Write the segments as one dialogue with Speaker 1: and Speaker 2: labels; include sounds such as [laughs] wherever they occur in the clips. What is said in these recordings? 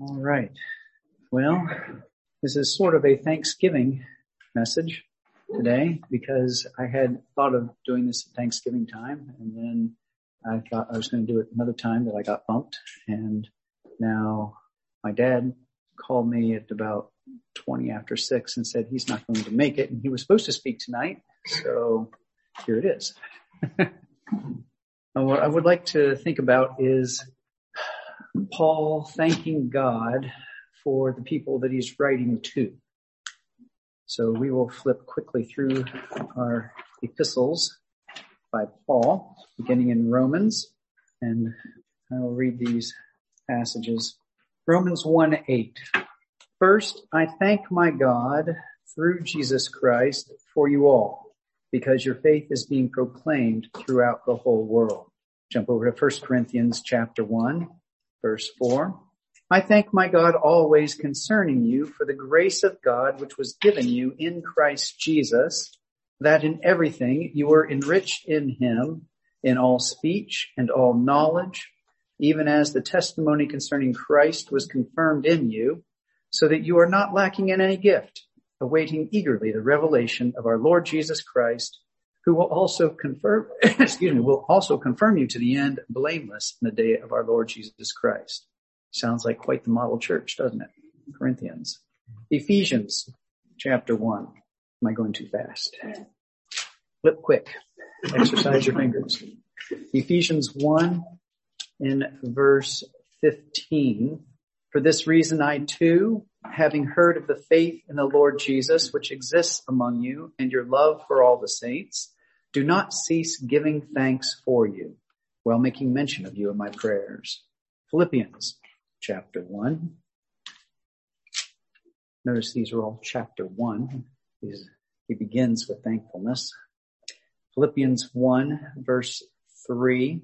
Speaker 1: All right. Well, this is sort of a Thanksgiving message today because I had thought of doing this at Thanksgiving time and then I thought I was going to do it another time that I got bumped and now my dad called me at about 20 after six and said he's not going to make it and he was supposed to speak tonight. So here it is. [laughs] what I would like to think about is Paul thanking God for the people that he's writing to. So we will flip quickly through our epistles by Paul, beginning in Romans, and I will read these passages. Romans 1 8. First, I thank my God through Jesus Christ for you all, because your faith is being proclaimed throughout the whole world. Jump over to 1 Corinthians chapter 1, Verse 4. I thank my God always concerning you for the grace of God which was given you in Christ Jesus, that in everything you were enriched in him in all speech and all knowledge, even as the testimony concerning Christ was confirmed in you, so that you are not lacking in any gift, awaiting eagerly the revelation of our Lord Jesus Christ, who will also confirm, [coughs] excuse me, will also confirm you to the end blameless in the day of our Lord Jesus Christ. Sounds like quite the model church, doesn't it? Corinthians. Ephesians chapter one. Am I going too fast? Flip quick. Exercise your fingers. Ephesians 1 in verse 15. For this reason I too, having heard of the faith in the Lord Jesus which exists among you and your love for all the saints, do not cease giving thanks for you while making mention of you in my prayers. Philippians chapter one. Notice these are all chapter one. He's, he begins with thankfulness. Philippians 1 verse 3.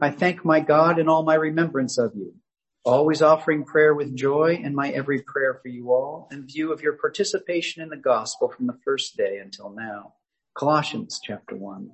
Speaker 1: I thank my God in all my remembrance of you, always offering prayer with joy in my every prayer for you all in view of your participation in the gospel from the first day until now Colossians chapter 1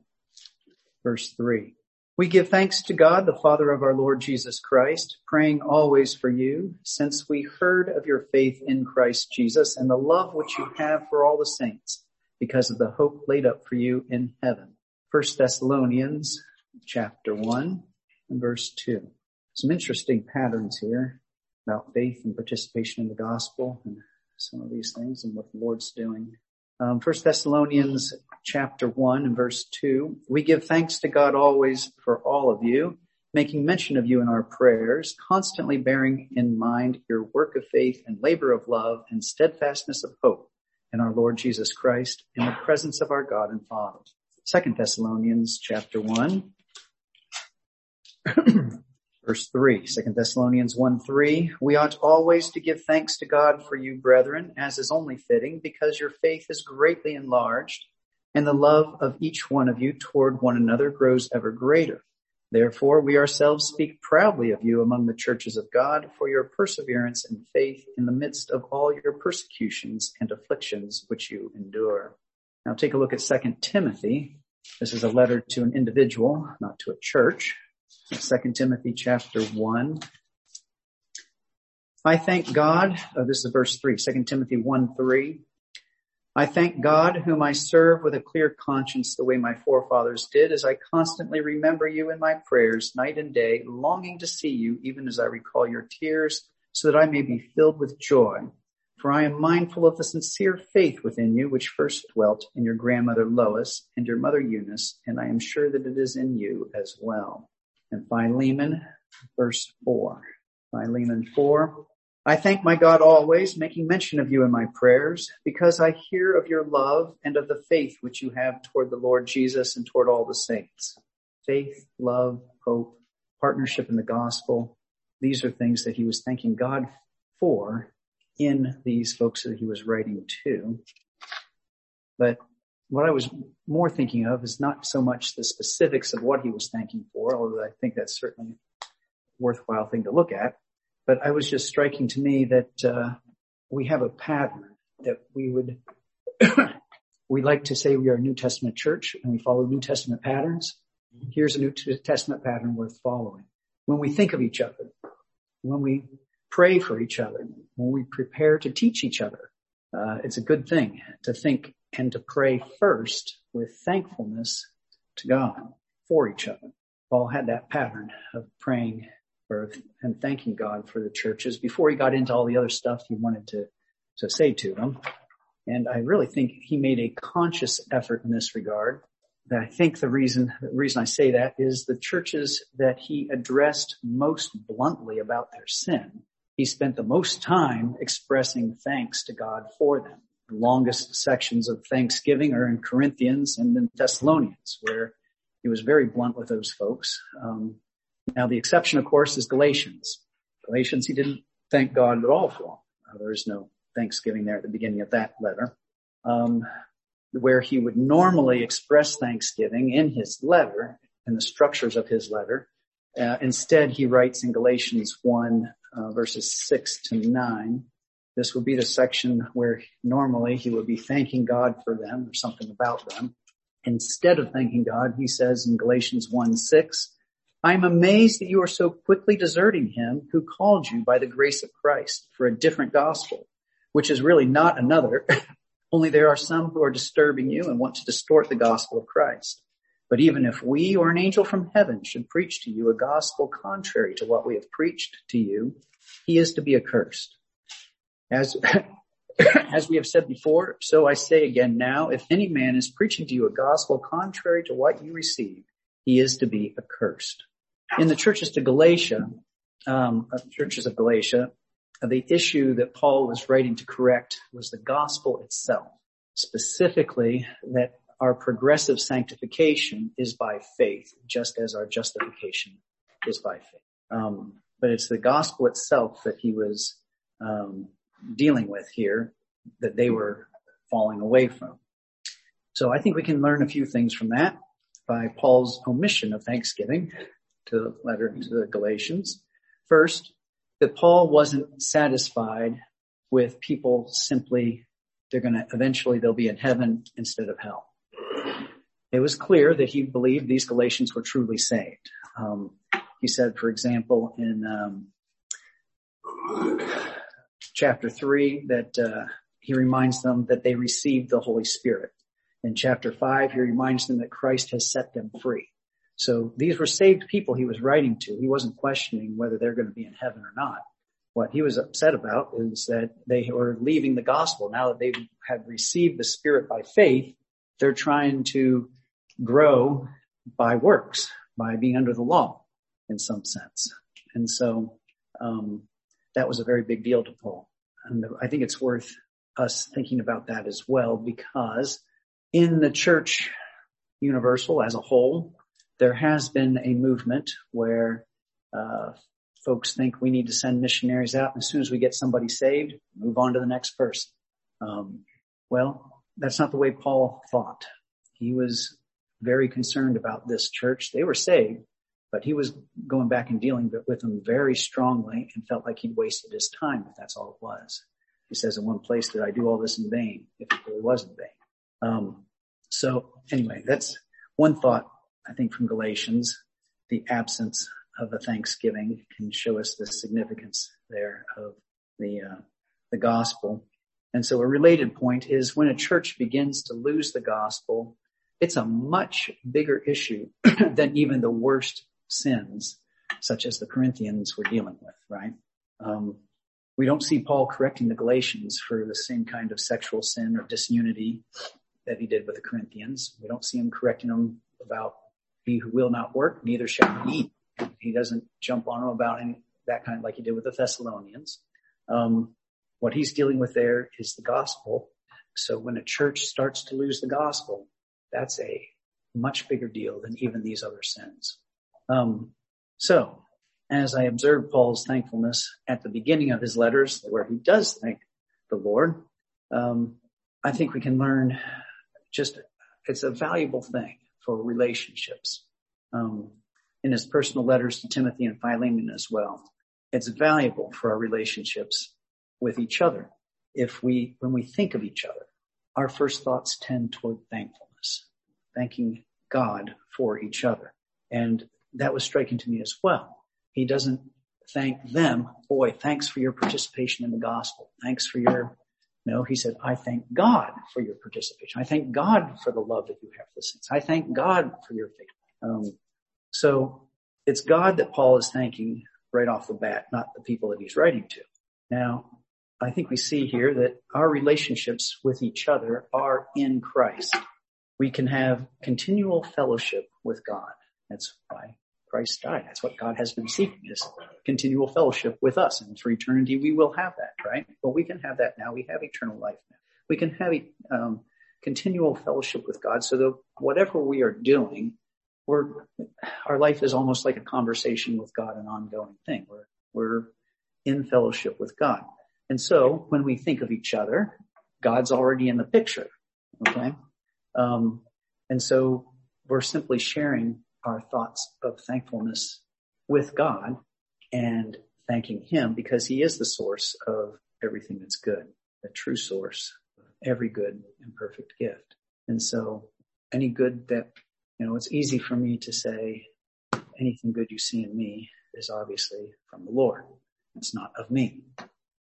Speaker 1: verse 3. We give thanks to God, the Father of our Lord Jesus Christ, praying always for you, since we heard of your faith in Christ Jesus and the love which you have for all the saints, because of the hope laid up for you in heaven. First Thessalonians chapter 1 and verse 2. Some interesting patterns here about faith and participation in the gospel and some of these things and what the Lord's doing. Um, First Thessalonians chapter one and verse two. We give thanks to God always for all of you, making mention of you in our prayers, constantly bearing in mind your work of faith and labor of love and steadfastness of hope in our Lord Jesus Christ in the presence of our God and Father. Second Thessalonians chapter one. [clears throat] Verse 3, 2 Thessalonians 1 3, we ought always to give thanks to God for you, brethren, as is only fitting, because your faith is greatly enlarged, and the love of each one of you toward one another grows ever greater. Therefore, we ourselves speak proudly of you among the churches of God for your perseverance and faith in the midst of all your persecutions and afflictions which you endure. Now take a look at 2 Timothy. This is a letter to an individual, not to a church. Second Timothy chapter one. I thank God, oh, this is verse three, 2 Timothy 1 3. I thank God whom I serve with a clear conscience the way my forefathers did as I constantly remember you in my prayers night and day, longing to see you even as I recall your tears so that I may be filled with joy. For I am mindful of the sincere faith within you which first dwelt in your grandmother Lois and your mother Eunice, and I am sure that it is in you as well and Philemon, verse 4. Philemon 4. I thank my God always, making mention of you in my prayers, because I hear of your love and of the faith which you have toward the Lord Jesus and toward all the saints. Faith, love, hope, partnership in the gospel. These are things that he was thanking God for in these folks that he was writing to. But what I was more thinking of is not so much the specifics of what he was thanking for, although I think that's certainly a worthwhile thing to look at. But I was just striking to me that uh, we have a pattern that we would [coughs] we like to say we are a New Testament church and we follow New Testament patterns. Here's a New Testament pattern worth following. When we think of each other, when we pray for each other, when we prepare to teach each other. Uh, it's a good thing to think and to pray first with thankfulness to God for each other. Paul had that pattern of praying or and thanking God for the churches before he got into all the other stuff he wanted to to say to them. And I really think he made a conscious effort in this regard. That I think the reason, the reason I say that is the churches that he addressed most bluntly about their sin. He spent the most time expressing thanks to God for them. The longest sections of thanksgiving are in Corinthians and in Thessalonians, where he was very blunt with those folks. Um, now the exception, of course, is Galatians. Galatians, he didn't thank God at all for. Uh, there is no thanksgiving there at the beginning of that letter. Um, where he would normally express thanksgiving in his letter, in the structures of his letter. Uh, instead, he writes in Galatians 1, uh, verses 6 to 9. This would be the section where normally he would be thanking God for them or something about them. Instead of thanking God, he says in Galatians 1, 6, I am amazed that you are so quickly deserting him who called you by the grace of Christ for a different gospel, which is really not another, [laughs] only there are some who are disturbing you and want to distort the gospel of Christ. But even if we or an angel from heaven should preach to you a gospel contrary to what we have preached to you, he is to be accursed. As, [coughs] as we have said before, so I say again now, if any man is preaching to you a gospel contrary to what you received, he is to be accursed in the churches to Galatia, um, uh, churches of Galatia, uh, the issue that Paul was writing to correct was the gospel itself, specifically that our progressive sanctification is by faith, just as our justification is by faith. Um, but it's the gospel itself that he was um, dealing with here that they were falling away from. So I think we can learn a few things from that by Paul's omission of thanksgiving to the letter to the Galatians. First, that Paul wasn't satisfied with people simply, they're going to, eventually they'll be in heaven instead of hell. It was clear that he believed these Galatians were truly saved. Um, he said, for example, in um, chapter three, that uh, he reminds them that they received the Holy Spirit. In chapter five, he reminds them that Christ has set them free. So these were saved people he was writing to. He wasn't questioning whether they're going to be in heaven or not. What he was upset about is that they were leaving the gospel. Now that they had received the Spirit by faith, they're trying to grow by works, by being under the law in some sense. And so um, that was a very big deal to Paul. And I think it's worth us thinking about that as well because in the church universal as a whole, there has been a movement where uh, folks think we need to send missionaries out. And as soon as we get somebody saved, move on to the next person. Um, well, that's not the way Paul thought. He was very concerned about this church. They were saved, but he was going back and dealing with them very strongly and felt like he'd wasted his time if that's all it was. He says in one place that I do all this in vain, if it really was in vain. Um, so anyway, that's one thought I think from Galatians, the absence of a thanksgiving can show us the significance there of the, uh, the gospel. And so a related point is when a church begins to lose the gospel, it's a much bigger issue [clears throat] than even the worst sins, such as the Corinthians were dealing with, right? Um, we don't see Paul correcting the Galatians for the same kind of sexual sin or disunity that he did with the Corinthians. We don't see him correcting them about he who will not work, neither shall he eat. He doesn't jump on them about any, that kind like he did with the Thessalonians. Um, what he's dealing with there is the gospel. So when a church starts to lose the gospel, that's a much bigger deal than even these other sins. Um, so as I observe Paul's thankfulness at the beginning of his letters, where he does thank the Lord, um, I think we can learn just it's a valuable thing for relationships. Um, in his personal letters to Timothy and Philemon as well. It's valuable for our relationships with each other. If we, when we think of each other, our first thoughts tend toward thankfulness, thanking God for each other. And that was striking to me as well. He doesn't thank them. Boy, thanks for your participation in the gospel. Thanks for your, no, he said, I thank God for your participation. I thank God for the love that you have for the saints. I thank God for your faith. Um, so it's God that Paul is thanking right off the bat, not the people that he's writing to. Now, I think we see here that our relationships with each other are in Christ. We can have continual fellowship with God. That's why Christ died. That's what God has been seeking is continual fellowship with us. And for eternity, we will have that, right? But we can have that now. We have eternal life now. We can have um, continual fellowship with God so that whatever we are doing, we're, our life is almost like a conversation with God, an ongoing thing. We're, we're in fellowship with God. And so when we think of each other, God's already in the picture. Okay. Um, and so we're simply sharing our thoughts of thankfulness with God and thanking him because he is the source of everything that's good, the true source of every good and perfect gift. And so any good that, you know, it's easy for me to say anything good you see in me is obviously from the Lord. It's not of me.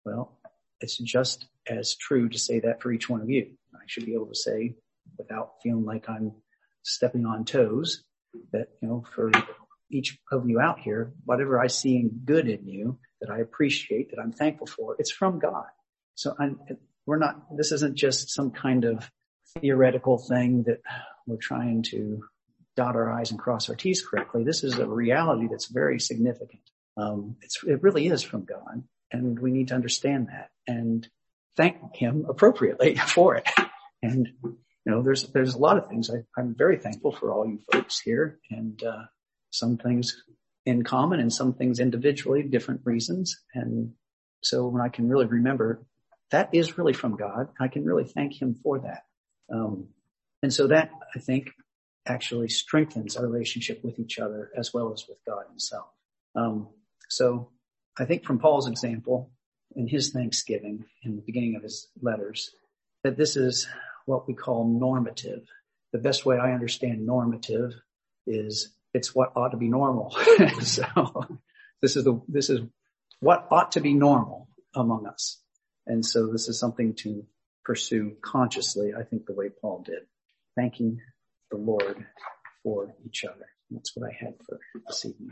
Speaker 1: Well, it's just as true to say that for each one of you. I should be able to say without feeling like I'm stepping on toes that, you know, for each of you out here, whatever I see in good in you that I appreciate, that I'm thankful for, it's from God. So I'm, we're not, this isn't just some kind of theoretical thing that we're trying to dot our I's and cross our T's correctly. This is a reality that's very significant. Um, it really is from God and we need to understand that and thank him appropriately [laughs] for it. And you know, there's there's a lot of things I, am very thankful for all you folks here, and uh, some things in common and some things individually, different reasons. And so when I can really remember that is really from God, I can really thank Him for that. Um, and so that I think actually strengthens our relationship with each other as well as with God Himself. Um, so I think from Paul's example in his Thanksgiving in the beginning of his letters, that this is what we call normative. The best way I understand normative is it's what ought to be normal. [laughs] so this is the, this is what ought to be normal among us. And so this is something to pursue consciously, I think the way Paul did, thanking the Lord for each other. That's what I had for this evening.